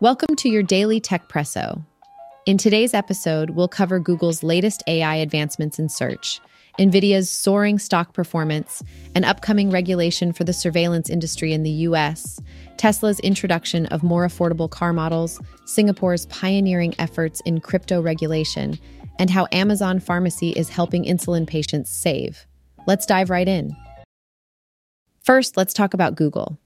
Welcome to your daily Techpresso. In today's episode, we'll cover Google's latest AI advancements in search, NVIDIA's soaring stock performance, an upcoming regulation for the surveillance industry in the US, Tesla's introduction of more affordable car models, Singapore's pioneering efforts in crypto regulation, and how Amazon Pharmacy is helping insulin patients save. Let's dive right in. First, let's talk about Google.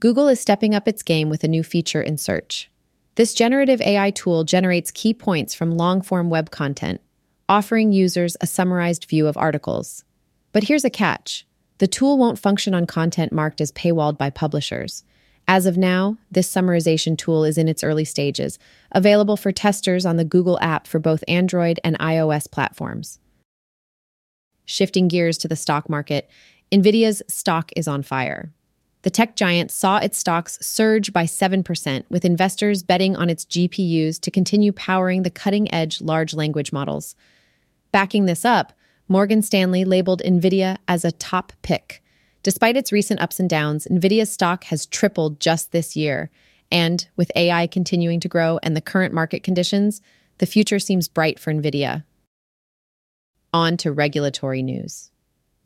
Google is stepping up its game with a new feature in search. This generative AI tool generates key points from long form web content, offering users a summarized view of articles. But here's a catch the tool won't function on content marked as paywalled by publishers. As of now, this summarization tool is in its early stages, available for testers on the Google app for both Android and iOS platforms. Shifting gears to the stock market, NVIDIA's stock is on fire. The tech giant saw its stocks surge by 7%, with investors betting on its GPUs to continue powering the cutting edge large language models. Backing this up, Morgan Stanley labeled NVIDIA as a top pick. Despite its recent ups and downs, NVIDIA's stock has tripled just this year. And with AI continuing to grow and the current market conditions, the future seems bright for NVIDIA. On to regulatory news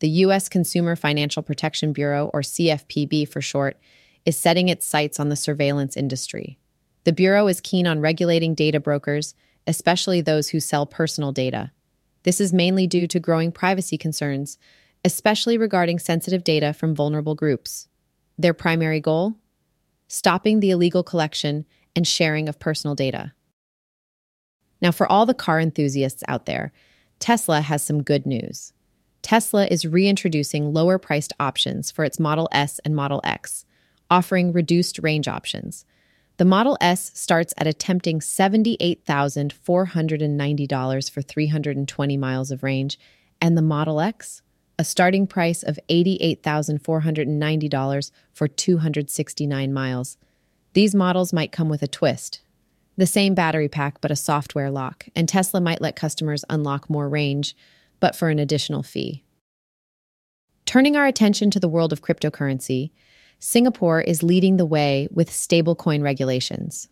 the U.S. Consumer Financial Protection Bureau, or CFPB for short, is setting its sights on the surveillance industry. The Bureau is keen on regulating data brokers, especially those who sell personal data. This is mainly due to growing privacy concerns, especially regarding sensitive data from vulnerable groups. Their primary goal? Stopping the illegal collection and sharing of personal data. Now, for all the car enthusiasts out there, Tesla has some good news. Tesla is reintroducing lower priced options for its Model S and Model X, offering reduced range options. The Model S starts at a tempting $78,490 for 320 miles of range, and the Model X, a starting price of $88,490 for 269 miles. These models might come with a twist. The same battery pack, but a software lock, and Tesla might let customers unlock more range but for an additional fee. Turning our attention to the world of cryptocurrency, Singapore is leading the way with stablecoin regulations.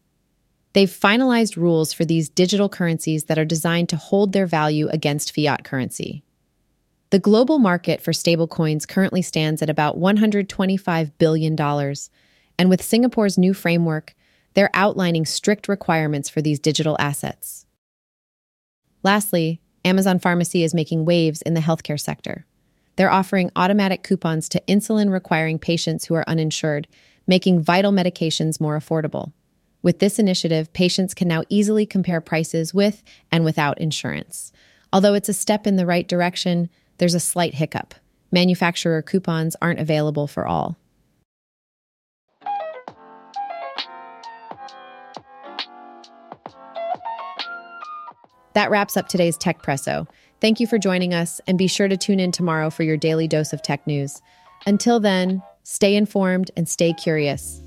They've finalized rules for these digital currencies that are designed to hold their value against fiat currency. The global market for stablecoins currently stands at about $125 billion, and with Singapore's new framework, they're outlining strict requirements for these digital assets. Lastly, Amazon Pharmacy is making waves in the healthcare sector. They're offering automatic coupons to insulin requiring patients who are uninsured, making vital medications more affordable. With this initiative, patients can now easily compare prices with and without insurance. Although it's a step in the right direction, there's a slight hiccup. Manufacturer coupons aren't available for all. That wraps up today's Techpresso. Thank you for joining us, and be sure to tune in tomorrow for your daily dose of tech news. Until then, stay informed and stay curious.